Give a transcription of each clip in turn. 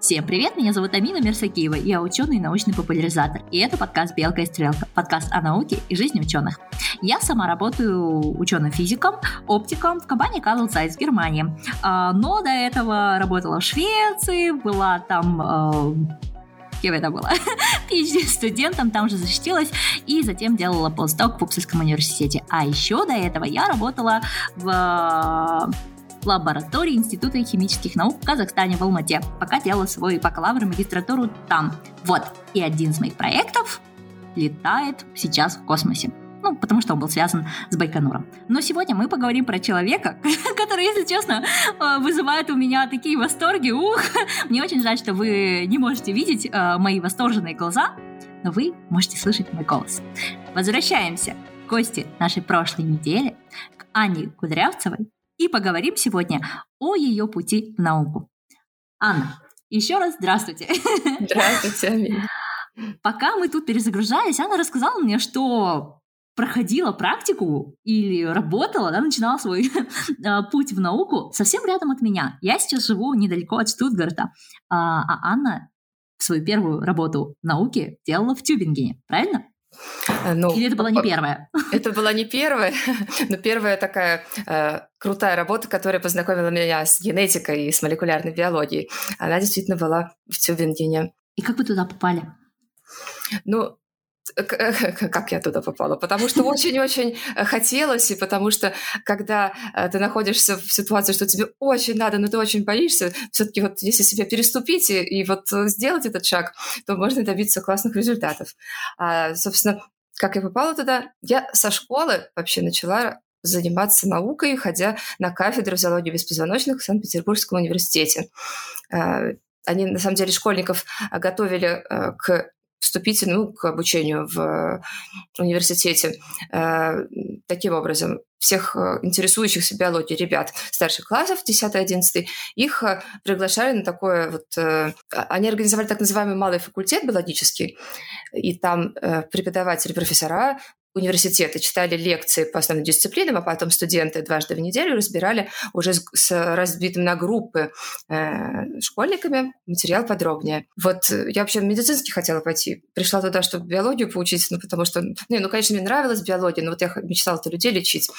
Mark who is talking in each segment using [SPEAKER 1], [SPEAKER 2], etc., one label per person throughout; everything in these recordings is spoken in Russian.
[SPEAKER 1] Всем привет, меня зовут Амина Мерсакиева, я ученый и научный популяризатор, и это подкаст «Белка и стрелка», подкаст о науке и жизни ученых. Я сама работаю ученым-физиком, оптиком в компании Carl Zeiss в Германии, а, но до этого работала в Швеции, была там а, кем это было, PhD-студентом, там же защитилась, и затем делала постдок в Упсальском университете. А еще до этого я работала в лаборатории Института химических наук в Казахстане, в Алмате, пока делала свой бакалавр и магистратуру там. Вот, и один из моих проектов летает сейчас в космосе. Ну, потому что он был связан с Байконуром. Но сегодня мы поговорим про человека, который, если честно, э, вызывает у меня такие восторги. Ух! Мне очень жаль, что вы не можете видеть э, мои восторженные глаза, но вы можете слышать мой голос. Возвращаемся к гости нашей прошлой недели, к Ане Кудрявцевой, и поговорим сегодня о ее пути в науку. Анна, еще раз здравствуйте.
[SPEAKER 2] Здравствуйте, Амина.
[SPEAKER 1] Пока мы тут перезагружались, Анна рассказала мне, что проходила практику или работала, да, начинала свой а, путь в науку совсем рядом от меня. Я сейчас живу недалеко от Штутгарта, а, а Анна свою первую работу в науке делала в Тюбингене, правильно?
[SPEAKER 2] Э, ну,
[SPEAKER 1] Или это была не первая?
[SPEAKER 2] Это была не первая, но первая такая э, крутая работа, которая познакомила меня с генетикой и с молекулярной биологией. Она действительно была в Тюбингене.
[SPEAKER 1] И как вы туда попали?
[SPEAKER 2] Ну, как я туда попала? Потому что очень-очень хотелось, и потому что когда э, ты находишься в ситуации, что тебе очень надо, но ты очень боишься, все-таки вот если себя переступить и, и вот сделать этот шаг, то можно добиться классных результатов. А, собственно, как я попала туда? Я со школы вообще начала заниматься наукой, ходя на кафедру зоологии беспозвоночных в Санкт-Петербургском университете. Они, на самом деле, школьников готовили э, к вступительную к обучению в э, университете. Э, таким образом, всех э, интересующихся биологией ребят старших классов, 10-11, их приглашали на такое вот... Они организовали так называемый малый факультет биологический, и там преподаватели, профессора университеты читали лекции по основным дисциплинам, а потом студенты дважды в неделю разбирали уже с, разбитым на группы э, школьниками материал подробнее. Вот э, я вообще медицинский хотела пойти. Пришла туда, чтобы биологию поучить, ну, потому что, ну, ну конечно, мне нравилась биология, но вот я мечтала-то людей лечить.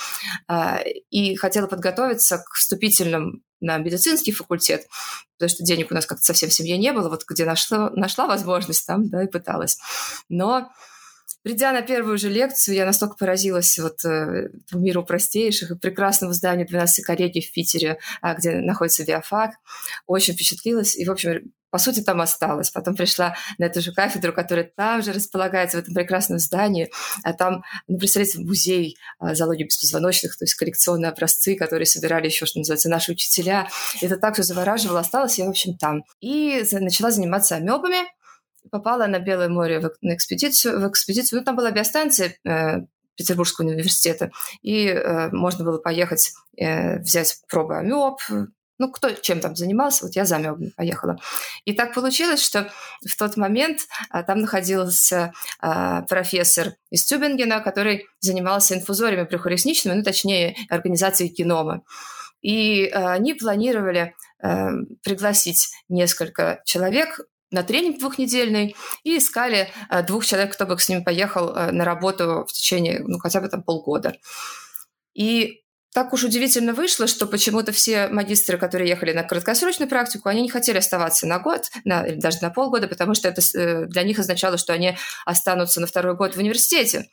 [SPEAKER 2] Э, и хотела подготовиться к вступительным на медицинский факультет, потому что денег у нас как-то совсем в семье не было, вот где нашла, нашла возможность, там, да, и пыталась. Но Придя на первую же лекцию, я настолько поразилась вот э, миру простейших и прекрасному зданию 12 коллегий в Питере, а, где находится биофак. Очень впечатлилась и, в общем, по сути, там осталась. Потом пришла на эту же кафедру, которая там же располагается, в этом прекрасном здании. А там, ну, представляете, музей а, зоологии беспозвоночных, то есть коллекционные образцы, которые собирали еще, что называется, наши учителя. Это так все завораживало. Осталась я, в общем, там. И начала заниматься амебами попала на Белое море в, на экспедицию, в экспедицию. Ну, там была биостанция э, Петербургского университета, и э, можно было поехать, э, взять пробы амеб, ну, кто чем там занимался, вот я за амебами поехала. И так получилось, что в тот момент а, там находился а, профессор из Тюбингена, который занимался инфузориями прихоресничными, ну, точнее, организацией генома. И а, они планировали пригласить несколько человек на тренинг двухнедельный и искали э, двух человек, кто бы с ними поехал э, на работу в течение, ну, хотя бы там полгода. И так уж удивительно вышло, что почему-то все магистры, которые ехали на краткосрочную практику, они не хотели оставаться на год, на, или даже на полгода, потому что это э, для них означало, что они останутся на второй год в университете.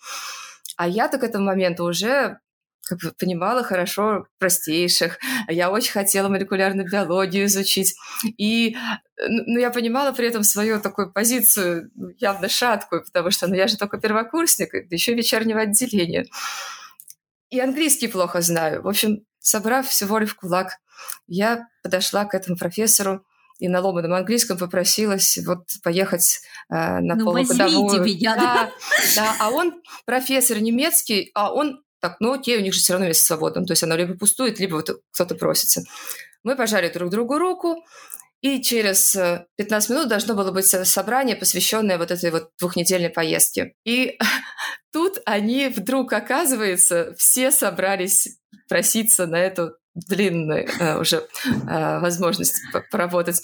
[SPEAKER 2] А я-то к этому моменту уже как бы понимала хорошо простейших. Я очень хотела молекулярную биологию изучить. И ну, я понимала при этом свою такую позицию ну, явно шаткую, потому что ну, я же только первокурсник, еще вечернего отделения. И английский плохо знаю. В общем, собрав все воли в кулак, я подошла к этому профессору и на ломаном английском попросилась вот поехать э, на ну, полугодовую.
[SPEAKER 1] меня,
[SPEAKER 2] да, да, да. А он профессор немецкий, а он так, ну окей, у них же все равно место свободно. То есть оно либо пустует, либо вот кто-то просится. Мы пожали друг другу руку, и через 15 э, минут должно было быть собрание, посвященное вот этой вот двухнедельной поездке. И тут они вдруг, оказывается, все собрались проситься на эту длинную э, уже э, возможность поработать.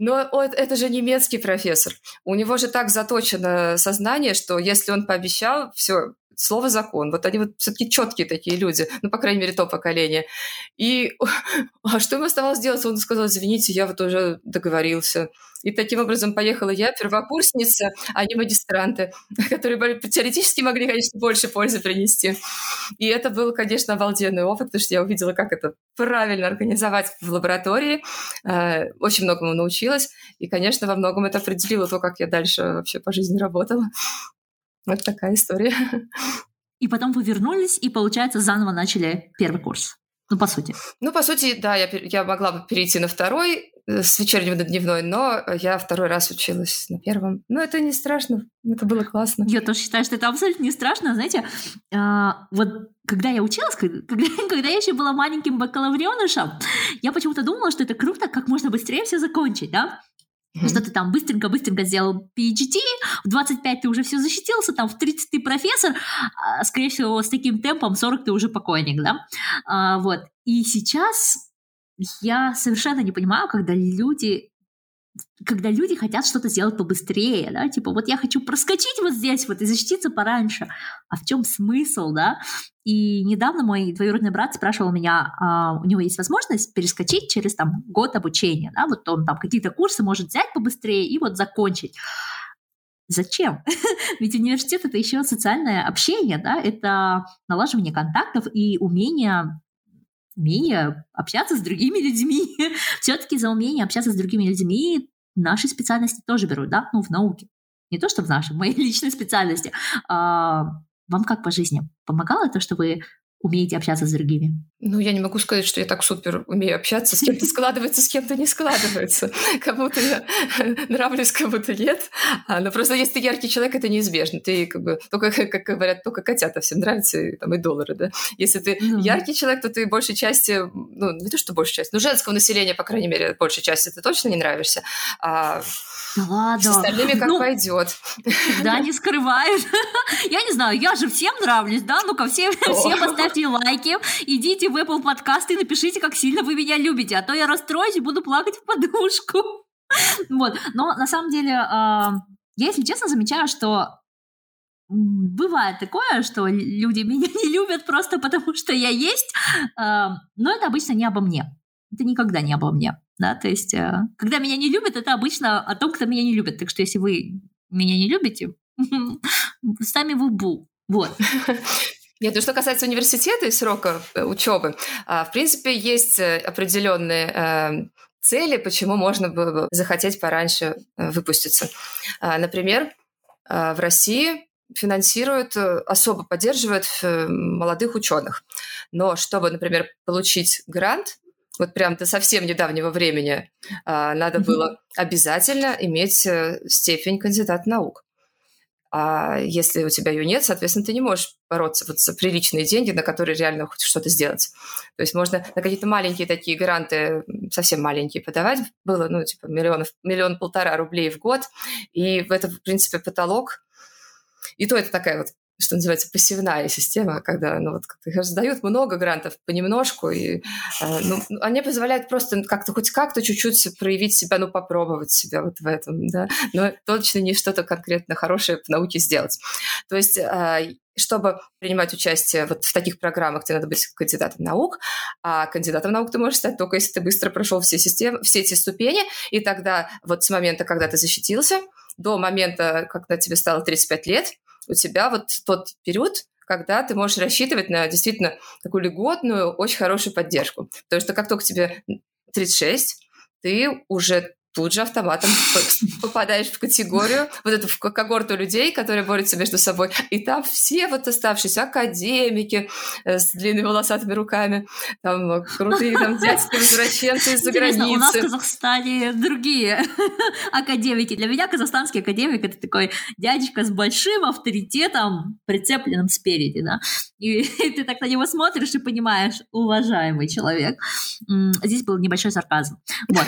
[SPEAKER 2] Но вот это же немецкий профессор. У него же так заточено сознание, что если он пообещал, все, слово закон. Вот они вот все-таки четкие такие люди, ну, по крайней мере, то поколение. И а что ему оставалось делать? Он сказал, извините, я вот уже договорился. И таким образом поехала я, первокурсница, а не магистранты, которые теоретически могли, конечно, больше пользы принести. И это был, конечно, обалденный опыт, потому что я увидела, как это правильно организовать в лаборатории. Э, очень многому научилась. И, конечно, во многом это определило то, как я дальше вообще по жизни работала. Вот такая история.
[SPEAKER 1] И потом вы вернулись и, получается, заново начали первый курс. Ну, по сути.
[SPEAKER 2] Ну, по сути, да, я, я могла бы перейти на второй э, с вечернего на дневной, но я второй раз училась на первом. Но это не страшно, это было классно.
[SPEAKER 1] Я тоже считаю, что это абсолютно не страшно. Знаете, а, вот когда я училась, когда, когда я еще была маленьким бакалавренышем, я почему-то думала, что это круто, как можно быстрее все закончить, да? Mm-hmm. Что ты там быстренько-быстренько сделал PhD, в 25 ты уже все защитился, там в 30 ты профессор, а, скорее всего, с таким темпом 40 ты уже покойник, да? А, вот. И сейчас я совершенно не понимаю, когда люди когда люди хотят что-то сделать побыстрее, да, типа вот я хочу проскочить вот здесь вот и защититься пораньше, а в чем смысл, да? И недавно мой двоюродный брат спрашивал меня, а, у него есть возможность перескочить через там год обучения, да, вот он там какие-то курсы может взять побыстрее и вот закончить. Зачем? Ведь университет это еще социальное общение, да, это налаживание контактов и умение умение общаться с другими людьми. Все-таки за умение общаться с другими людьми наши специальности тоже берут, да, ну, в науке. Не то, что в нашей, в моей личной специальности. А, вам как по жизни? Помогало то, что вы умеете общаться с другими?
[SPEAKER 2] Ну, я не могу сказать, что я так супер умею общаться, с кем-то складывается, с кем-то не складывается. Кому-то я нравлюсь, кому-то нет. А, но просто если ты яркий человек, это неизбежно. Ты как бы, только, как говорят, только котята всем нравятся, и, там, и доллары, да. Если ты ну, яркий человек, то ты большей части, ну, не то, что большей части, но женского населения, по крайней мере, большей части ты точно не нравишься. А
[SPEAKER 1] да ладно.
[SPEAKER 2] С остальными как ну, пойдет.
[SPEAKER 1] Да, не скрывают. Я не знаю, я же всем нравлюсь, да? Ну-ка, все, все поставьте лайки, идите в Apple подкасты и напишите, как сильно вы меня любите, а то я расстроюсь и буду плакать в подушку. Вот. Но на самом деле, а, я, если честно, замечаю, что бывает такое, что люди меня не любят просто потому, что я есть, а, но это обычно не обо мне. Это никогда не обо мне да, то есть, э, когда меня не любят, это обычно о том, кто меня не любит, так что если вы меня не любите, сами вы бу, вот.
[SPEAKER 2] Нет, ну что касается университета и срока э, учебы, а, в принципе, есть э, определенные цели, почему можно было захотеть пораньше выпуститься. А, например, в России финансируют, особо поддерживают молодых ученых. Но чтобы, например, получить грант, вот прям до совсем недавнего времени а, надо было обязательно иметь э, степень кандидата наук. А если у тебя ее нет, соответственно, ты не можешь бороться вот за приличные деньги, на которые реально хоть что-то сделать. То есть можно на какие-то маленькие такие гранты, совсем маленькие подавать. Было, ну, типа, миллионов, миллион-полтора рублей в год. И в это, в принципе, потолок. И то это такая вот что называется, пассивная система, когда ну, вот, их раздают много грантов понемножку, и э, ну, они позволяют просто как-то хоть как-то чуть-чуть проявить себя, ну, попробовать себя вот в этом, да, но точно не что-то конкретно хорошее в науке сделать. То есть э, чтобы принимать участие вот в таких программах, тебе надо быть кандидатом наук, а кандидатом наук ты можешь стать только если ты быстро прошел все, системы, все эти ступени, и тогда вот с момента, когда ты защитился, до момента, когда тебе стало 35 лет, у тебя вот тот период, когда ты можешь рассчитывать на действительно такую льготную, очень хорошую поддержку. Потому что как только тебе 36, ты уже тут же автоматом попадаешь в категорию, вот эту в когорту людей, которые борются между собой. И там все вот оставшиеся академики э, с длинными волосатыми руками, там э, крутые там дядьки-возвращенцы из-за границы. у
[SPEAKER 1] нас в Казахстане другие академики. Для меня казахстанский академик — это такой дядечка с большим авторитетом, прицепленным спереди, да. И, и ты так на него смотришь и понимаешь, уважаемый человек. Здесь был небольшой сарказм. Вот.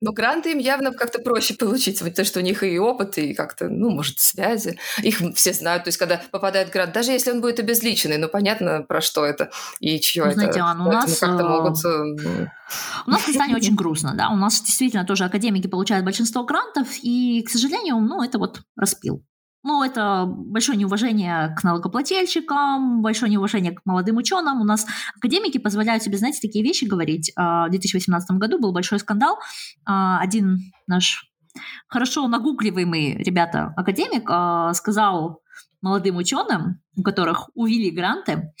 [SPEAKER 2] Но гранты им явно как-то проще получить, потому что у них и опыт, и как-то, ну, может, связи. Их все знают. То есть, когда попадает грант, даже если он будет обезличенный, ну, понятно, про что это и чье ну,
[SPEAKER 1] знаете,
[SPEAKER 2] это.
[SPEAKER 1] Анна, у нас... как-то э, могут... Э, у нас в Казахстане очень грустно, да. У нас действительно тоже академики получают большинство грантов, и, к сожалению, ну, это вот распил. Ну, это большое неуважение к налогоплательщикам, большое неуважение к молодым ученым. У нас академики позволяют себе, знаете, такие вещи говорить. А, в 2018 году был большой скандал. А, один наш хорошо нагугливаемый, ребята, академик а, сказал молодым ученым, у которых увели гранты,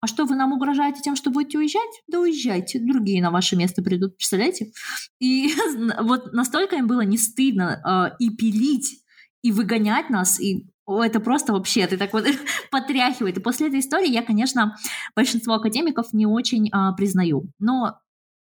[SPEAKER 1] а что, вы нам угрожаете тем, что будете уезжать? Да уезжайте, другие на ваше место придут, представляете? И вот настолько им было не стыдно и пилить и выгонять нас, и о, это просто вообще, ты так вот потряхивает. И после этой истории я, конечно, большинство академиков не очень а, признаю. Но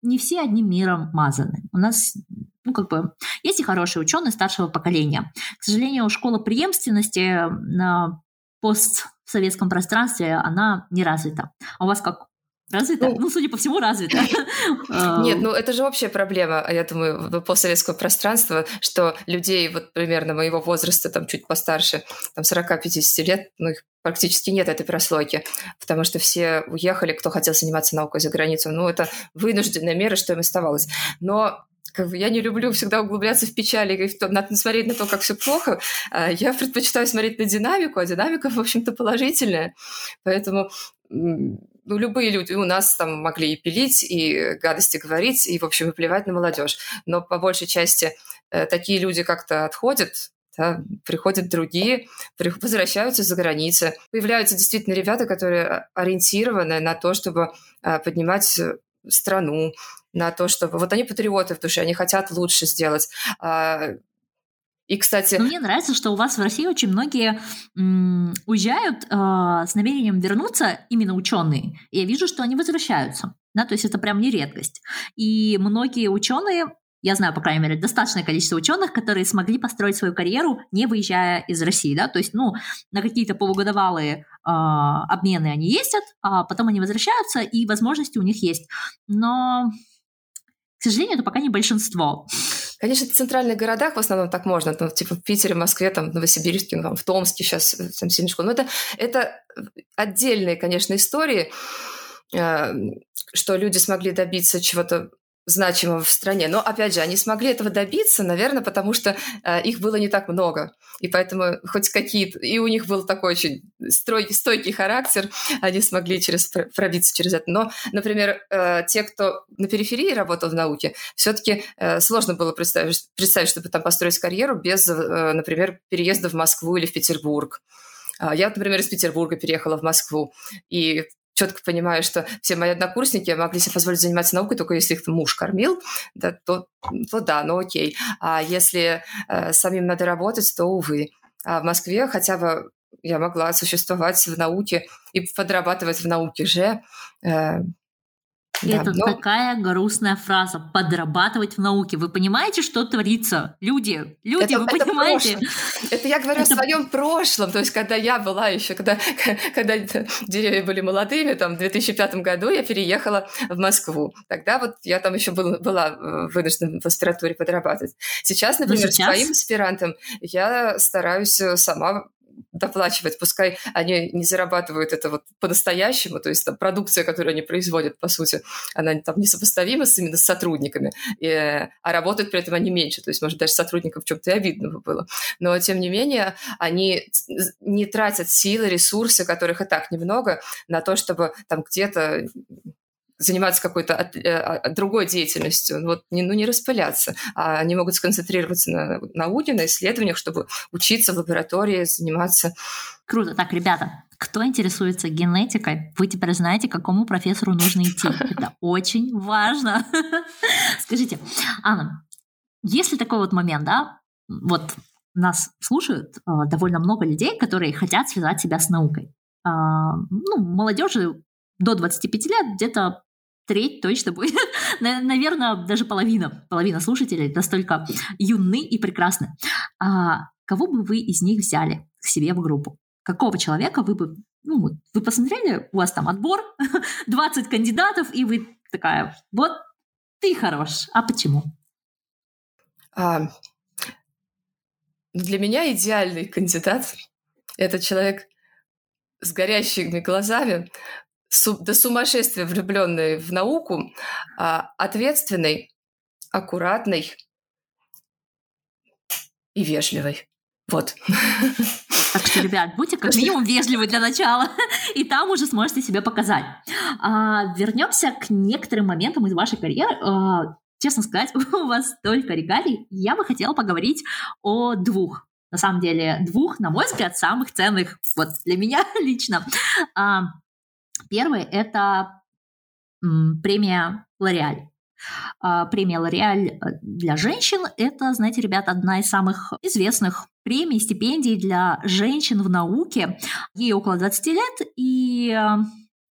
[SPEAKER 1] не все одним миром мазаны. У нас, ну, как бы, есть и хорошие ученые старшего поколения. К сожалению, школа преемственности на постсоветском пространстве, она не развита. А у вас как? Развита? Ну, ну, судя по всему, развита.
[SPEAKER 2] Нет, ну это же общая проблема, я думаю, постсоветского пространства, что людей вот примерно моего возраста, там чуть постарше, там 40-50 лет, ну их практически нет этой прослойки, потому что все уехали, кто хотел заниматься наукой за границу. Ну это вынужденная мера, что им оставалось. Но как бы я не люблю всегда углубляться в печали и в то, на, смотреть на то, как все плохо. А я предпочитаю смотреть на динамику, а динамика, в общем-то, положительная. Поэтому ну, любые люди у нас там могли и пилить, и гадости говорить, и, в общем, и плевать на молодежь. Но по большей части э, такие люди как-то отходят, да, приходят другие, возвращаются за границы. Появляются действительно ребята, которые ориентированы на то, чтобы э, поднимать страну, на то, чтобы... Вот они патриоты в душе, они хотят лучше сделать. А, и, кстати...
[SPEAKER 1] Но мне нравится, что у вас в России очень многие м, уезжают э, с намерением вернуться, именно ученые. И я вижу, что они возвращаются. Да, то есть это прям не редкость. И многие ученые я знаю, по крайней мере, достаточное количество ученых, которые смогли построить свою карьеру, не выезжая из России, да, то есть, ну, на какие-то полугодовалые э, обмены они ездят, а потом они возвращаются, и возможности у них есть. Но, к сожалению, это пока не большинство.
[SPEAKER 2] Конечно, в центральных городах в основном так можно, там, типа в Питере, Москве, там, в Новосибирске, ну, там, в Томске сейчас э, там сильно школа. Но это, это отдельные, конечно, истории, э, что люди смогли добиться чего-то значимого в стране. Но, опять же, они смогли этого добиться, наверное, потому что э, их было не так много. И поэтому хоть какие-то... И у них был такой очень стройкий, стойкий характер, они смогли через, пробиться через это. Но, например, э, те, кто на периферии работал в науке, все-таки э, сложно было представить, представить, чтобы там построить карьеру без, э, например, переезда в Москву или в Петербург. А, я, например, из Петербурга переехала в Москву, и четко понимаю, что все мои однокурсники могли себе позволить заниматься наукой только если их муж кормил, да, то, то да, ну окей. А если э, самим надо работать, то увы. А в Москве хотя бы я могла существовать в науке и подрабатывать в науке же. Э,
[SPEAKER 1] да, это но... такая грустная фраза – подрабатывать в науке. Вы понимаете, что творится? Люди, люди, это, вы это понимаете?
[SPEAKER 2] Прошлое. Это я говорю это... о своем прошлом. То есть, когда я была еще, когда, когда деревья были молодыми, там, в 2005 году я переехала в Москву. Тогда вот я там еще был, была э, вынуждена в аспирантуре подрабатывать. Сейчас, например, сейчас? своим аспирантам я стараюсь э, сама доплачивать, пускай они не зарабатывают это вот по-настоящему, то есть там продукция, которую они производят, по сути, она там несопоставима с, именно с сотрудниками, и, а работают при этом они меньше, то есть, может, даже сотрудникам в чем-то и обидно было. Но, тем не менее, они не тратят силы, ресурсы, которых и так немного, на то, чтобы там где-то заниматься какой-то от, э, а, другой деятельностью, вот, не, ну, не распыляться. А они могут сконцентрироваться на науке, на исследованиях, чтобы учиться в лаборатории, заниматься.
[SPEAKER 1] Круто. Так, ребята, кто интересуется генетикой, вы теперь знаете, к какому профессору нужно идти. Это очень важно. Скажите, Анна, если такой вот момент, да, вот нас слушают э, довольно много людей, которые хотят связать себя с наукой. Э, ну, молодежи до 25 лет где-то треть точно будет. Наверное, даже половина, половина слушателей настолько юны и прекрасны. А кого бы вы из них взяли к себе в группу? Какого человека вы бы... Ну, вы посмотрели, у вас там отбор, 20 кандидатов, и вы такая, вот ты хорош. А почему?
[SPEAKER 2] А, для меня идеальный кандидат — это человек с горящими глазами, до сумасшествия влюбленный в науку, а, ответственный, аккуратный и вежливый. Вот.
[SPEAKER 1] Так что, ребят, будьте как минимум вежливы для начала, и там уже сможете себя показать. А, вернемся к некоторым моментам из вашей карьеры. А, честно сказать, у вас столько регалий. Я бы хотела поговорить о двух. На самом деле, двух, на мой взгляд, самых ценных вот для меня лично. А, первый — это премия «Лореаль». А, премия «Лореаль» для женщин – это, знаете, ребят, одна из самых известных премий, стипендий для женщин в науке. Ей около 20 лет, и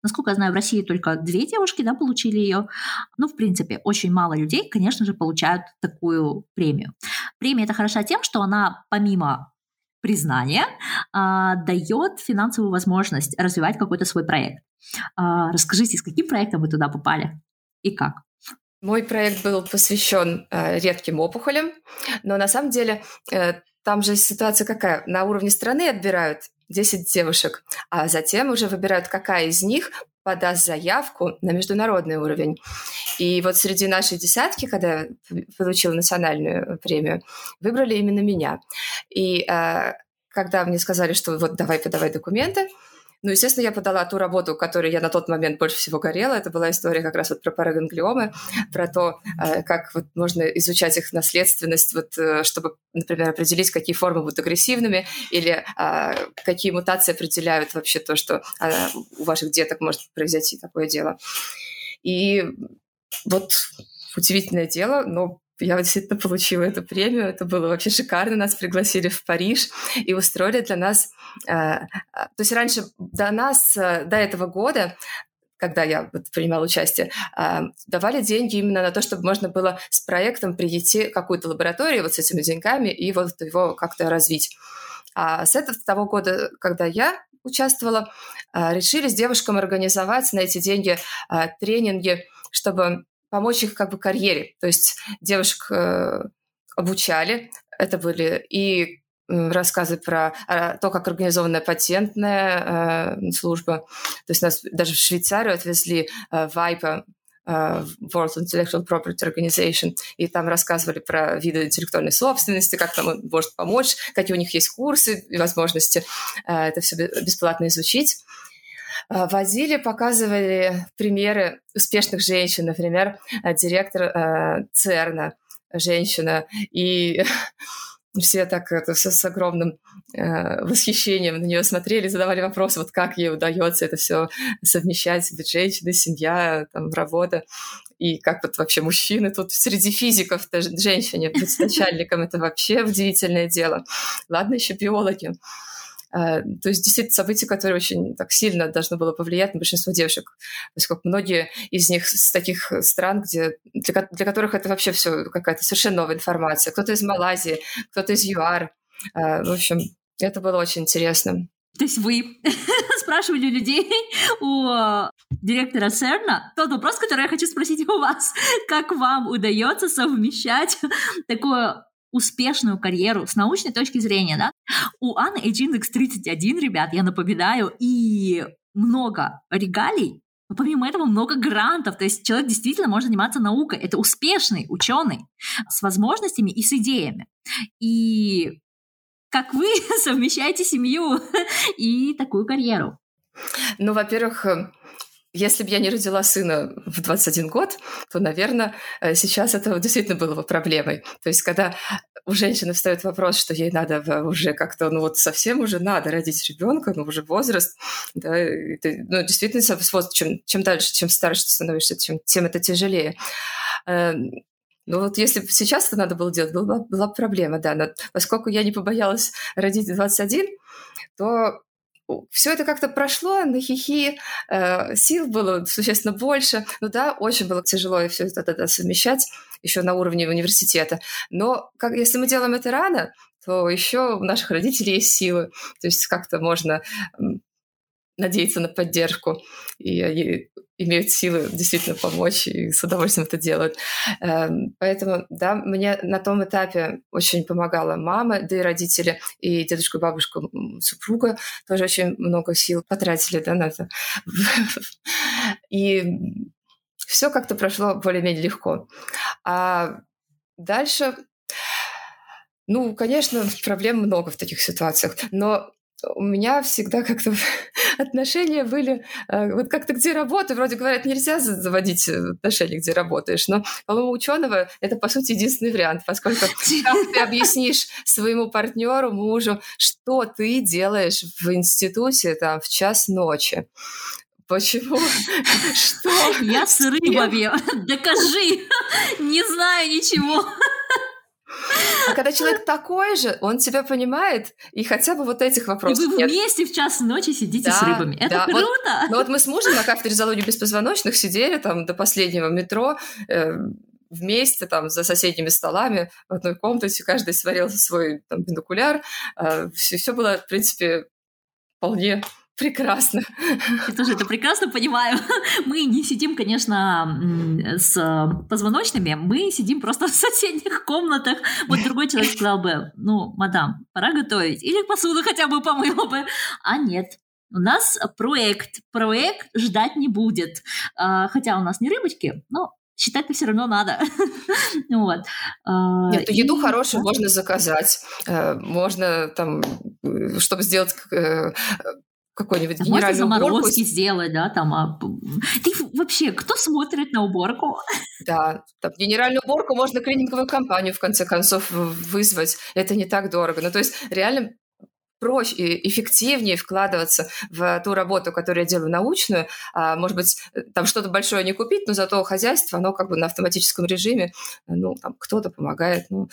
[SPEAKER 1] Насколько я знаю, в России только две девушки да, получили ее. Ну, в принципе, очень мало людей, конечно же, получают такую премию. Премия это хороша тем, что она помимо признания а, дает финансовую возможность развивать какой-то свой проект. А, расскажите, с каким проектом вы туда попали и как?
[SPEAKER 2] Мой проект был посвящен э, редким опухолям, но на самом деле э, там же ситуация какая? На уровне страны отбирают 10 девушек, а затем уже выбирают, какая из них подаст заявку на международный уровень. И вот среди нашей десятки, когда я получила национальную премию, выбрали именно меня. И э, когда мне сказали, что вот давай подавай документы, ну, естественно, я подала ту работу, которой я на тот момент больше всего горела. Это была история как раз вот про параганглиомы, про то, э, как вот можно изучать их наследственность, вот, э, чтобы, например, определить, какие формы будут агрессивными или а, какие мутации определяют вообще то, что у ваших деток может произойти такое дело. И вот удивительное дело, но я действительно получила эту премию. Это было вообще шикарно. Нас пригласили в Париж и устроили для нас... Э, э, то есть раньше до нас, э, до этого года, когда я вот принимала участие, давали деньги именно на то, чтобы можно было с проектом прийти в какую-то лабораторию вот с этими деньгами и вот его как-то развить. А с этого с того года, когда я участвовала, решили с девушкам организовать на эти деньги тренинги, чтобы помочь их как бы карьере. То есть девушек э, обучали, это были и рассказы про а, то, как организована патентная э, служба. То есть нас даже в Швейцарию отвезли э, э, World Intellectual Property Organization, и там рассказывали про виды интеллектуальной собственности, как там он может помочь, какие у них есть курсы и возможности э, это все бесплатно изучить. Э, возили, показывали примеры успешных женщин, например, э, директор э, ЦЕРНа, женщина, и все так это все с огромным э, восхищением на нее смотрели, задавали вопросы, вот как ей удается это все совмещать, быть женщиной, семья, там, работа, и как вот вообще мужчины тут среди физиков, женщине быть начальником, это вообще удивительное дело. Ладно, еще биологи. Э, то есть действительно событие, которое очень так сильно должно было повлиять на большинство девушек, поскольку многие из них с таких стран, где, для, для которых это вообще все какая-то совершенно новая информация. Кто-то из Малайзии, кто-то из ЮАР. Э, в общем, это было очень интересно.
[SPEAKER 1] То есть вы спрашивали людей у директора ЦЕРНа тот вопрос, который я хочу спросить у вас. Как вам удается совмещать такое успешную карьеру с научной точки зрения, да, у Анны H-индекс 31, ребят, я напоминаю, и много регалий, но помимо этого много грантов, то есть человек действительно может заниматься наукой. Это успешный ученый с возможностями и с идеями. И как вы совмещаете семью и такую карьеру?
[SPEAKER 2] Ну, во-первых, если бы я не родила сына в 21 год, то, наверное, э, сейчас это действительно было бы проблемой. То есть, когда у женщины встает вопрос, что ей надо уже как-то, ну вот совсем уже надо родить ребенка, ну уже возраст, да, это, ну действительно, чем, чем дальше, чем старше ты становишься, чем, тем это тяжелее. Эм, ну вот если бы сейчас это надо было делать, была, была проблема, да. Но поскольку я не побоялась родить 21, то все это как-то прошло на хихи, э, сил было существенно больше. Ну да, очень было тяжело все это тогда совмещать еще на уровне университета. Но как, если мы делаем это рано, то еще у наших родителей есть силы. То есть как-то можно надеяться на поддержку. И, и имеют силы действительно помочь и с удовольствием это делают. Эм, поэтому, да, мне на том этапе очень помогала мама, да и родители, и дедушка, бабушка, супруга тоже очень много сил потратили да, на это. И все как-то прошло более-менее легко. А дальше, ну, конечно, проблем много в таких ситуациях, но у меня всегда как-то отношения были... Э, вот как-то где работаю, вроде говорят, нельзя заводить э, отношения, где работаешь, но, по-моему, ученого это, по сути, единственный вариант, поскольку как ты объяснишь своему партнеру, мужу, что ты делаешь в институте там в час ночи, Почему? Что?
[SPEAKER 1] Я с рыбами. Докажи. Не знаю ничего.
[SPEAKER 2] А когда человек такой же, он тебя понимает, и хотя бы вот этих вопросов
[SPEAKER 1] И вы вместе нет. в час ночи сидите да, с рыбами. Это да. круто!
[SPEAKER 2] Вот, ну вот мы с мужем на кафедре зоологии беспозвоночных сидели там до последнего метро, э, вместе там за соседними столами в одной комнате, каждый сварил свой там, бинокуляр. Э, все, все было, в принципе, вполне Прекрасно.
[SPEAKER 1] Я тоже это прекрасно понимаю. Мы не сидим, конечно, с позвоночными, мы сидим просто в соседних комнатах. Вот другой человек сказал бы, ну, мадам, пора готовить. Или посуду хотя бы помыла бы. А нет, у нас проект. Проект ждать не будет. А, хотя у нас не рыбочки, но считать-то все равно надо. вот.
[SPEAKER 2] А, Нет, и... еду хорошую можно заказать. Э, можно там, э, чтобы сделать э, какой-нибудь
[SPEAKER 1] а генеральную можно уборку. сделать, да, там. А... Ты вообще, кто смотрит на уборку?
[SPEAKER 2] Да, там, генеральную уборку можно клининговую компанию, в конце концов, вызвать. Это не так дорого. Ну, то есть реально проще и эффективнее вкладываться в ту работу, которую я делаю научную. А, может быть, там что-то большое не купить, но зато хозяйство, оно как бы на автоматическом режиме, ну, там кто-то помогает. Ну,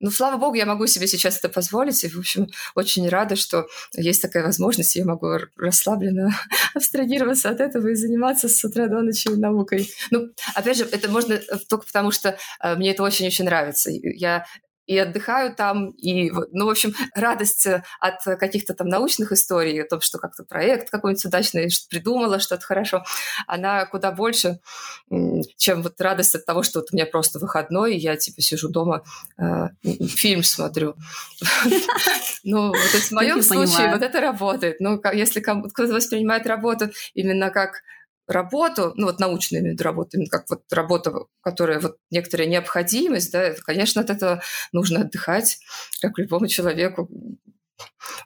[SPEAKER 2] ну, слава богу, я могу себе сейчас это позволить, и, в общем, очень рада, что есть такая возможность, я могу расслабленно абстрагироваться от этого и заниматься с утра до ночи наукой. Ну, опять же, это можно только потому, что э, мне это очень-очень нравится. Я и отдыхаю там, и, ну, в общем, радость э, от каких-то там научных историй, о том, что как-то проект какой-нибудь удачный, что придумала что-то хорошо, она куда больше, чем вот радость от того, что вот у меня просто выходной, и я, типа, сижу дома, э, фильм смотрю. Ну, в моем случае вот это работает. Ну, если кто-то воспринимает работу именно как работу, ну вот научную именно работу, именно как вот работа, которая вот некоторая необходимость, да, конечно, от этого нужно отдыхать, как любому человеку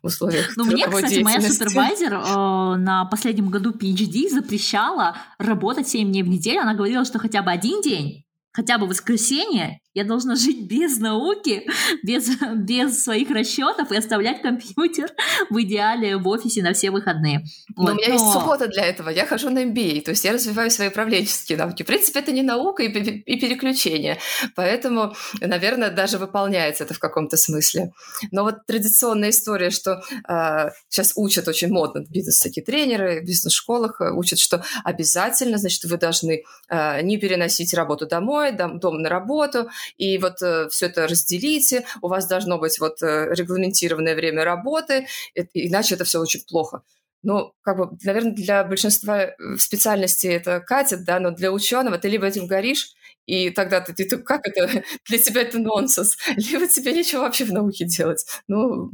[SPEAKER 2] в условиях
[SPEAKER 1] Ну, мне, кстати, моя супервайзер э, на последнем году PhD запрещала работать 7 дней в неделю. Она говорила, что хотя бы один день, хотя бы воскресенье, я должна жить без науки, без, без своих расчетов и оставлять компьютер в идеале в офисе на все выходные.
[SPEAKER 2] Но вот. у меня Но... есть суббота для этого. Я хожу на MBA, то есть я развиваю свои управленческие навыки. В принципе, это не наука и, и переключение. Поэтому, наверное, даже выполняется это в каком-то смысле. Но вот традиционная история, что э, сейчас учат очень модно бизнес всякие тренеры в бизнес-школах э, учат, что обязательно, значит, вы должны э, не переносить работу домой, дом, дом на работу, и вот э, все это разделите, у вас должно быть вот э, регламентированное время работы, иначе это все очень плохо. Ну, как бы, наверное, для большинства э, специальностей это катит, да, но для ученого ты либо этим горишь, и тогда ты, ты, ты как это, для тебя это нонсенс, либо тебе нечего вообще в науке делать. Ну,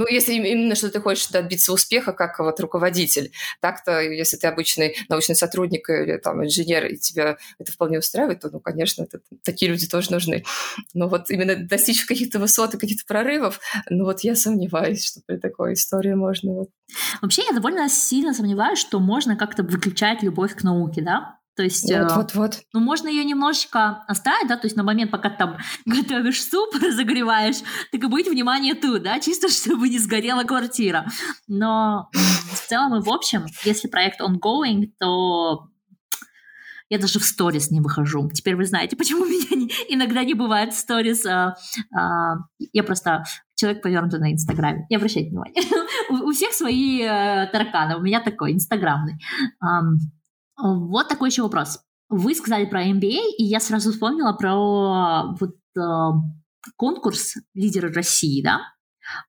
[SPEAKER 2] ну, если именно что ты хочешь добиться успеха как вот руководитель, так-то, если ты обычный научный сотрудник или там инженер, и тебя это вполне устраивает, то, ну, конечно, это, такие люди тоже нужны. Но вот именно достичь каких-то высот и каких-то прорывов, ну, вот я сомневаюсь, что при такой истории можно вот.
[SPEAKER 1] Вообще, я довольно сильно сомневаюсь, что можно как-то выключать любовь к науке, да? То есть,
[SPEAKER 2] вот, вот, вот.
[SPEAKER 1] ну, можно ее немножечко оставить, да, то есть на момент, пока ты там готовишь суп, разогреваешь, так и быть внимание тут, да, чисто чтобы не сгорела квартира. Но в целом и в общем, если проект ongoing, то я даже в сторис не выхожу. Теперь вы знаете, почему у меня не, иногда не бывает сторис. А, а, я просто человек повернутый на Инстаграме. Не обращайте внимания. у, у всех свои э, тараканы. У меня такой инстаграмный. Um, вот такой еще вопрос. Вы сказали про MBA, и я сразу вспомнила про вот э, конкурс «Лидеры России», да?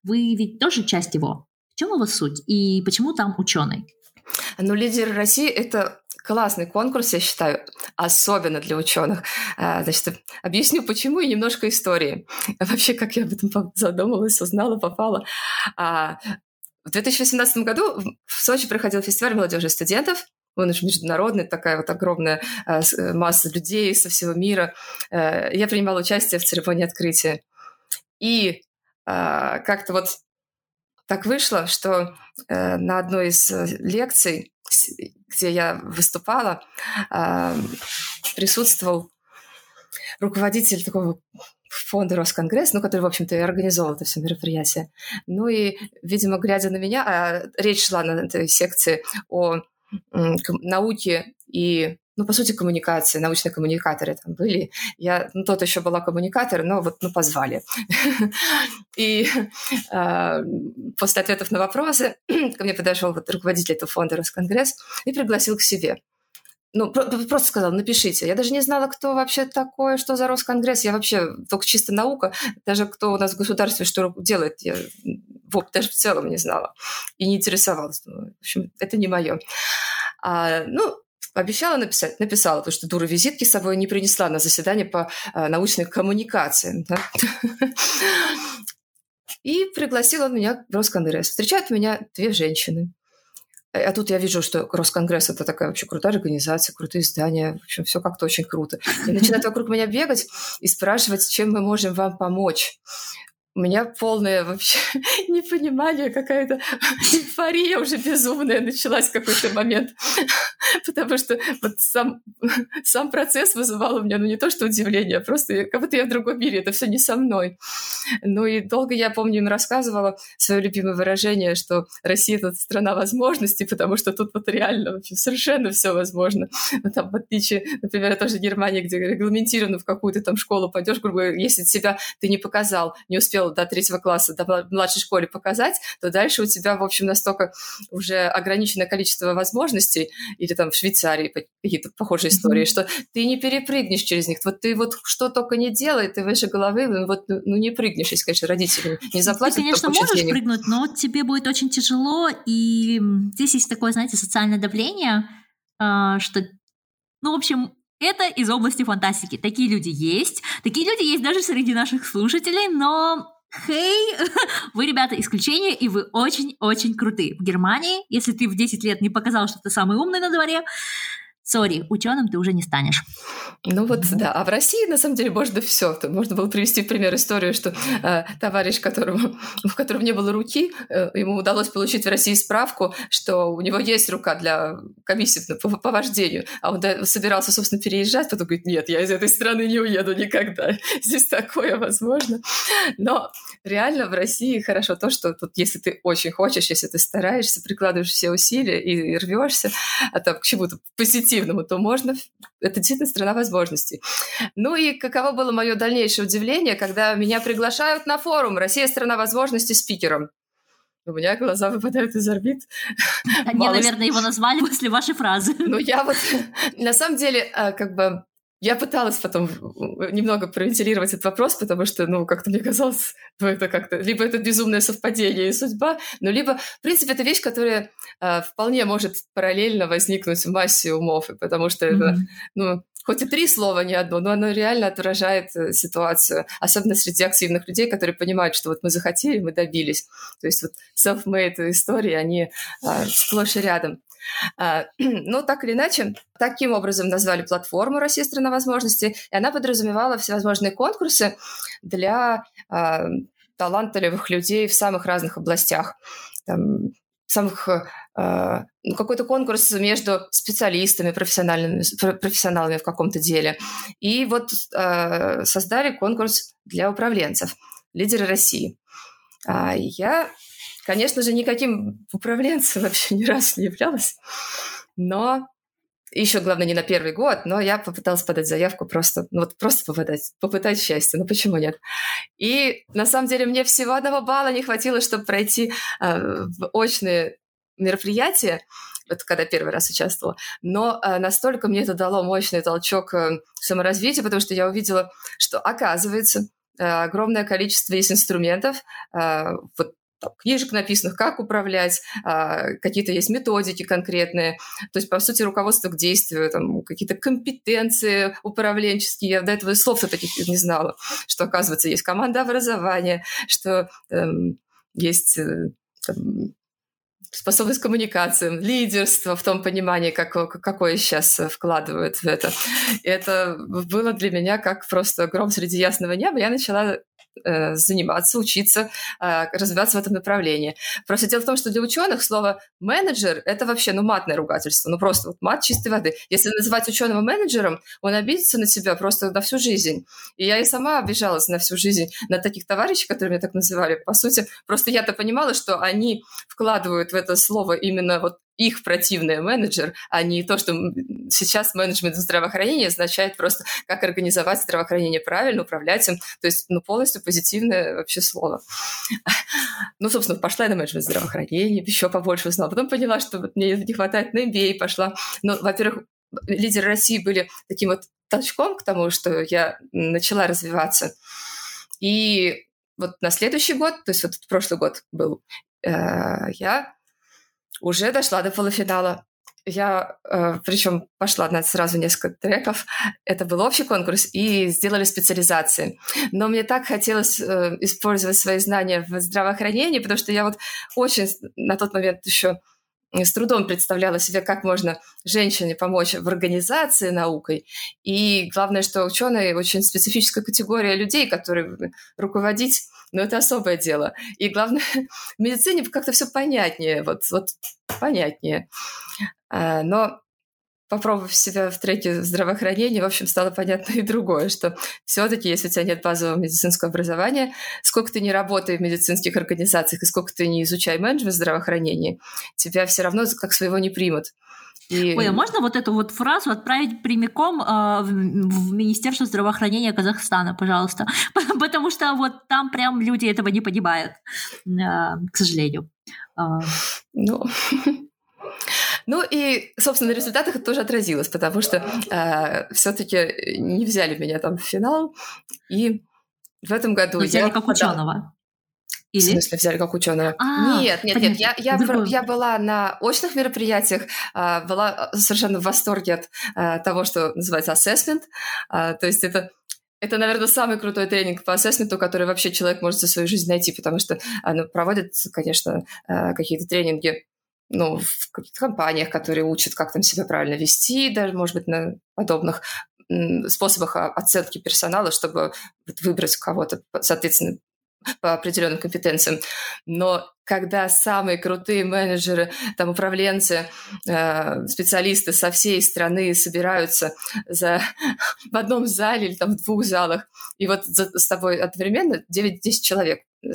[SPEAKER 1] Вы ведь тоже часть его. В чем его суть? И почему там ученый?
[SPEAKER 2] Ну, «Лидеры России» — это классный конкурс, я считаю, особенно для ученых. А, значит, объясню почему и немножко истории. Вообще, как я об этом задумалась, узнала, попала. А, в 2018 году в Сочи проходил фестиваль молодежи и студентов. Он же международный, такая вот огромная а, масса людей со всего мира. Э, я принимала участие в церемонии открытия. И как-то вот так вышло, что э, на одной из э, лекций, где я выступала, э, присутствовал руководитель такого фонда Росконгресс, ну, который, в общем-то, и организовал это все мероприятие. Ну и, видимо, глядя на меня, а речь шла на этой секции о науке и ну, по сути, коммуникации, научные коммуникаторы там были. Я, ну, тот еще была коммуникатор, но вот, ну, позвали. И а, после ответов на вопросы ко мне подошел вот руководитель этого фонда Росконгресс и пригласил к себе. Ну, просто сказал, напишите. Я даже не знала, кто вообще такое, что за Росконгресс. Я вообще только чисто наука. Даже кто у нас в государстве что делает, я вот, даже в целом не знала. И не интересовалась. В общем, это не мое. А, ну, Обещала написать, написала, потому что дура визитки с собой не принесла на заседание по э, научной коммуникации. Да? И пригласил он меня в Росконгресс. Встречают меня две женщины. А тут я вижу, что Росконгресс – это такая вообще крутая организация, крутые здания, в общем, все как-то очень круто. И начинают вокруг меня бегать и спрашивать, чем мы можем вам помочь у меня полное вообще непонимание, какая-то эйфория уже безумная началась в какой-то момент. Потому что вот сам, сам процесс вызывал у меня, ну не то что удивление, а просто как будто я в другом мире, это все не со мной. Ну и долго я, помню, им рассказывала свое любимое выражение, что Россия — это страна возможностей, потому что тут вот реально вообще совершенно все возможно. Но там, в отличие, например, тоже Германия, где регламентировано в какую-то там школу пойдешь, грубо говоря, если себя ты не показал, не успел до третьего класса, до младшей школы показать, то дальше у тебя, в общем, настолько уже ограниченное количество возможностей, или там в Швейцарии какие-то похожие mm-hmm. истории, что ты не перепрыгнешь через них. Вот ты вот что только не делай, ты выше головы, ну вот ну, ну не прыгнешь, если, конечно, родители не заплатят.
[SPEAKER 1] Ты, конечно, можешь денег. прыгнуть, но тебе будет очень тяжело, и здесь есть такое, знаете, социальное давление, а, что ну, в общем, это из области фантастики. Такие люди есть. Такие люди есть даже среди наших слушателей, но Хей, hey, вы, ребята, исключение, и вы очень-очень крутые. В Германии, если ты в 10 лет не показал, что ты самый умный на дворе, сори, ученым ты уже не станешь.
[SPEAKER 2] Ну вот, да. А в России, на самом деле, можно все. Можно было привести пример историю, что э, товарищ, которому, у которого не было руки, э, ему удалось получить в России справку, что у него есть рука для комиссии по, по вождению. А он да, собирался, собственно, переезжать, потом говорит, нет, я из этой страны не уеду никогда. Здесь такое возможно. Но реально в России хорошо то, что тут, если ты очень хочешь, если ты стараешься, прикладываешь все усилия и, и рвешься а там, к чему-то позитивному, позитивному, то можно... Это действительно страна возможностей. Ну и каково было мое дальнейшее удивление, когда меня приглашают на форум «Россия – страна возможностей» спикером. У меня глаза выпадают из орбит.
[SPEAKER 1] Они, наверное, его назвали после вашей фразы.
[SPEAKER 2] Ну, я вот... На самом деле, э, как бы я пыталась потом немного провентилировать этот вопрос, потому что, ну, как-то мне казалось, ну, это как-то... Либо это безумное совпадение и судьба, но либо, в принципе, это вещь, которая э, вполне может параллельно возникнуть в массе умов, потому что mm-hmm. это, ну, хоть и три слова, не одно, но оно реально отражает э, ситуацию, особенно среди активных людей, которые понимают, что вот мы захотели, мы добились. То есть вот self-made истории, они э, сплошь и рядом. А, но так или иначе, таким образом назвали платформу «Россия – страна возможностей», и она подразумевала всевозможные конкурсы для а, талантливых людей в самых разных областях. Там, самых э, ну, какой-то конкурс между специалистами, профессиональными, профессионалами в каком-то деле. И вот создали конкурс для управленцев, лидеры России. А я Конечно же, никаким управленцем вообще ни разу не являлась, но еще, главное, не на первый год, но я попыталась подать заявку просто, ну вот просто попытать, попытать счастье, ну почему нет? И на самом деле мне всего одного балла не хватило, чтобы пройти э, в очные мероприятия, вот когда первый раз участвовала, но э, настолько мне это дало мощный толчок э, саморазвития, потому что я увидела, что оказывается, э, огромное количество есть инструментов, э, вот там, книжек написанных, как управлять, а, какие-то есть методики конкретные, то есть, по сути, руководство к действию, там, какие-то компетенции управленческие. Я до этого слов-то таких не знала, что, оказывается, есть команда образования, что эм, есть э, там, способность к коммуникациям, лидерство в том понимании, как, какое сейчас вкладывают в это. И это было для меня как просто гром среди ясного неба. Я начала Э, заниматься, учиться, э, развиваться в этом направлении. Просто дело в том, что для ученых слово менеджер это вообще ну матное ругательство, ну просто вот мат чистой воды. Если называть ученого менеджером, он обидится на себя просто на всю жизнь. И я и сама обижалась на всю жизнь на таких товарищей, которые меня так называли. По сути, просто я-то понимала, что они вкладывают в это слово именно вот их противный менеджер, а не то, что сейчас менеджмент здравоохранения означает просто, как организовать здравоохранение правильно, управлять им. То есть, ну, полностью позитивное вообще слово. Ну, собственно, пошла я на менеджмент здравоохранения, еще побольше узнала. Потом поняла, что вот мне не хватает на MBA, пошла. Ну, во-первых, лидеры России были таким вот толчком к тому, что я начала развиваться. И вот на следующий год, то есть вот прошлый год был, э, я уже дошла до полуфинала. Я, э, причем пошла на сразу несколько треков. Это был общий конкурс, и сделали специализации. Но мне так хотелось э, использовать свои знания в здравоохранении, потому что я вот очень на тот момент еще с трудом представляла себе, как можно женщине помочь в организации наукой. И главное, что ученые очень специфическая категория людей, которые руководить но это особое дело. И главное, в медицине как-то все понятнее, вот, вот понятнее. А, но попробовав себя в треке здравоохранения, в общем, стало понятно и другое, что все-таки, если у тебя нет базового медицинского образования, сколько ты не работай в медицинских организациях и сколько ты не изучай менеджмент здравоохранения, тебя все равно как своего не примут.
[SPEAKER 1] И... Ой, а можно вот эту вот фразу отправить прямиком э, в, в Министерство здравоохранения Казахстана, пожалуйста? Потому что вот там прям люди этого не понимают, э, к сожалению. Э.
[SPEAKER 2] Ну... Ну и, собственно, на результатах это тоже отразилось, потому что э, все-таки не взяли меня там в финал, и в этом году
[SPEAKER 1] не взяли я как ученого.
[SPEAKER 2] Или? В смысле, взяли как ученого? А, нет, нет, нет. Я, я, я была на очных мероприятиях, а, была совершенно в восторге от того, что называется assessment. А, то есть это это, наверное, самый крутой тренинг по ассессменту, который вообще человек может за свою жизнь найти, потому что ну, проводят, конечно, какие-то тренинги ну, в компаниях, которые учат, как там себя правильно вести, даже, может быть, на подобных способах оценки персонала, чтобы выбрать кого-то, соответственно, по определенным компетенциям. Но когда самые крутые менеджеры, там управленцы, э, специалисты со всей страны собираются за, в одном зале или там в двух залах, и вот за, с тобой одновременно 9-10 человек э,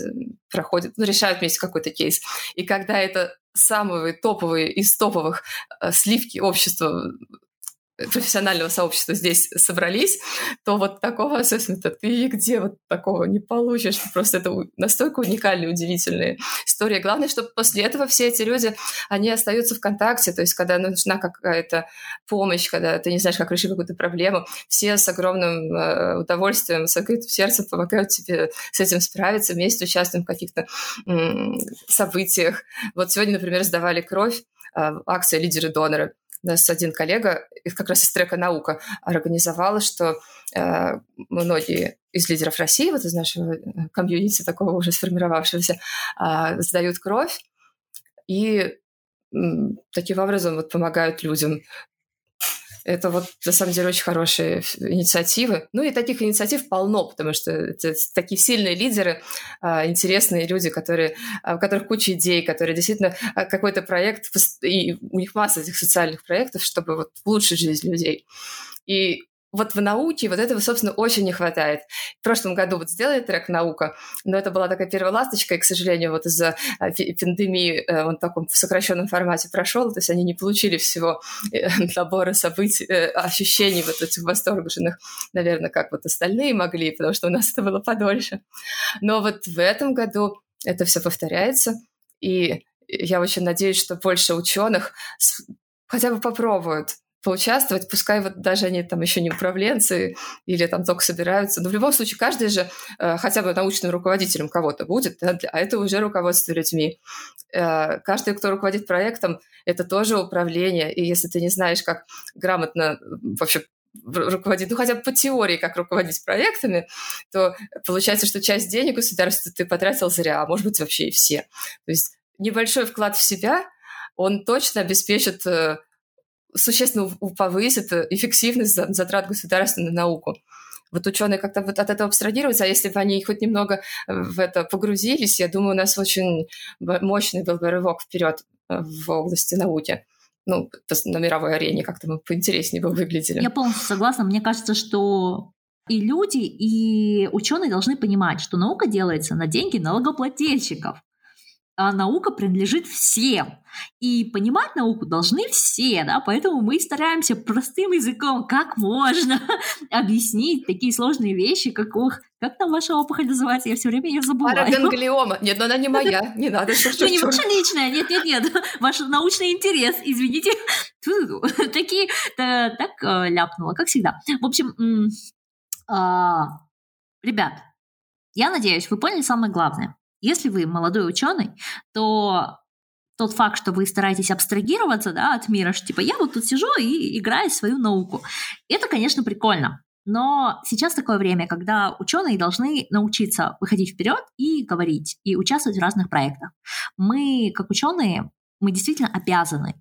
[SPEAKER 2] проходят, ну, решают вместе какой-то кейс. И когда это самые топовые из топовых э, сливки общества профессионального сообщества здесь собрались, то вот такого ассессмента ты где вот такого не получишь. Просто это настолько уникальная, удивительная история. Главное, чтобы после этого все эти люди, они остаются в контакте, то есть когда нужна какая-то помощь, когда ты не знаешь, как решить какую-то проблему, все с огромным э, удовольствием, с открытым сердцем помогают тебе с этим справиться, вместе участвуем в каких-то событиях. Вот сегодня, например, сдавали кровь, э, акция «Лидеры-доноры», у нас один коллега, как раз из трека «Наука», организовал, что э, многие из лидеров России, вот из нашего э, комьюнити такого уже сформировавшегося, э, сдают кровь и таким образом вот помогают людям это вот, на самом деле, очень хорошие инициативы. Ну и таких инициатив полно, потому что это такие сильные лидеры, а, интересные люди, которые, а, у которых куча идей, которые действительно а, какой-то проект, и у них масса этих социальных проектов, чтобы вот улучшить жизнь людей. И вот в науке вот этого, собственно, очень не хватает. В прошлом году вот сделали трек «Наука», но это была такая первая ласточка, и, к сожалению, вот из-за а, пандемии э, он в таком сокращенном формате прошел, то есть они не получили всего э, набора событий, э, ощущений вот этих восторженных, наверное, как вот остальные могли, потому что у нас это было подольше. Но вот в этом году это все повторяется, и я очень надеюсь, что больше ученых хотя бы попробуют поучаствовать, пускай вот даже они там еще не управленцы или там только собираются, но в любом случае каждый же э, хотя бы научным руководителем кого-то будет, а это уже руководство людьми. Э, каждый, кто руководит проектом, это тоже управление, и если ты не знаешь, как грамотно вообще руководить, ну хотя бы по теории, как руководить проектами, то получается, что часть денег государства ты потратил зря, а может быть вообще и все. То есть небольшой вклад в себя, он точно обеспечит э, существенно повысит эффективность затрат государства на науку. Вот ученые как-то вот от этого абстрагируются, а если бы они хоть немного в это погрузились, я думаю, у нас очень мощный был бы рывок вперед э, в области науки ну, на мировой арене как-то мы поинтереснее бы выглядели.
[SPEAKER 1] Я полностью согласна. Мне кажется, что и люди, и ученые должны понимать, что наука делается на деньги налогоплательщиков а наука принадлежит всем. И понимать науку должны все, да, поэтому мы стараемся простым языком, как можно объяснить такие сложные вещи, как, ох, как там ваша опухоль называется, я все время ее забываю.
[SPEAKER 2] Параганглиома. Нет, но она не моя, не надо.
[SPEAKER 1] Ну, не ваша личная, нет, нет, нет, ваш научный интерес, извините. Такие, так э, ляпнула, как всегда. В общем, а, ребят, я надеюсь, вы поняли самое главное. Если вы молодой ученый, то тот факт, что вы стараетесь абстрагироваться да, от мира, что типа я вот тут сижу и играю свою науку, это, конечно, прикольно. Но сейчас такое время, когда ученые должны научиться выходить вперед и говорить, и участвовать в разных проектах. Мы, как ученые, мы действительно обязаны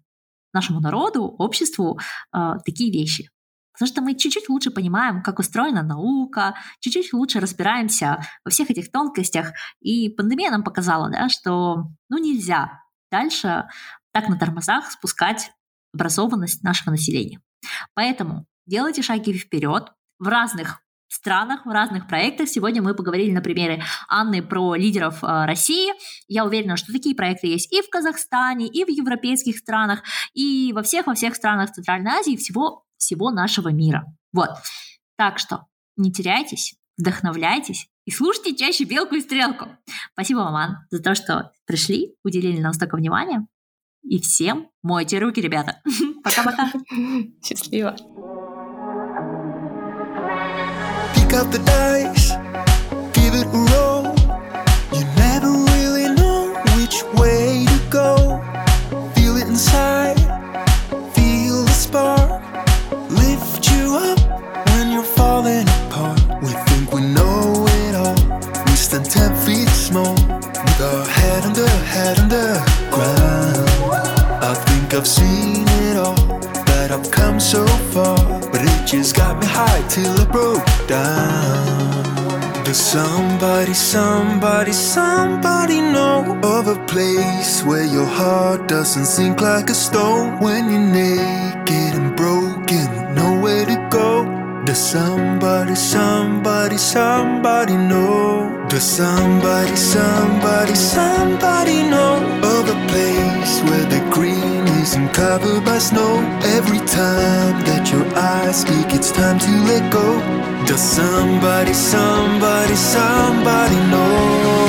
[SPEAKER 1] нашему народу, обществу э, такие вещи. Потому что мы чуть-чуть лучше понимаем, как устроена наука, чуть-чуть лучше разбираемся во всех этих тонкостях. И пандемия нам показала, да, что ну, нельзя дальше так на тормозах спускать образованность нашего населения. Поэтому делайте шаги вперед в разных странах, в разных проектах. Сегодня мы поговорили на примере Анны про лидеров э, России. Я уверена, что такие проекты есть и в Казахстане, и в европейских странах, и во всех-во всех странах Центральной Азии, всего всего нашего мира. Вот. Так что не теряйтесь, вдохновляйтесь и слушайте чаще «Белку и стрелку». Спасибо вам, Ан, за то, что пришли, уделили нам столько внимания. И всем мойте руки, ребята. Пока-пока.
[SPEAKER 2] Счастливо.
[SPEAKER 3] Pick up the dice, give it a roll. I've seen it all, that I've come so far, but it just got me high till I broke down. Does somebody, somebody, somebody know of a place where your heart doesn't sink like a stone when you're naked and broken? nowhere to go. Does somebody, somebody, somebody know? Does somebody, somebody, somebody know green isn't covered by snow? Every time that your eyes speak, it's time to let go. Does somebody, somebody, somebody know?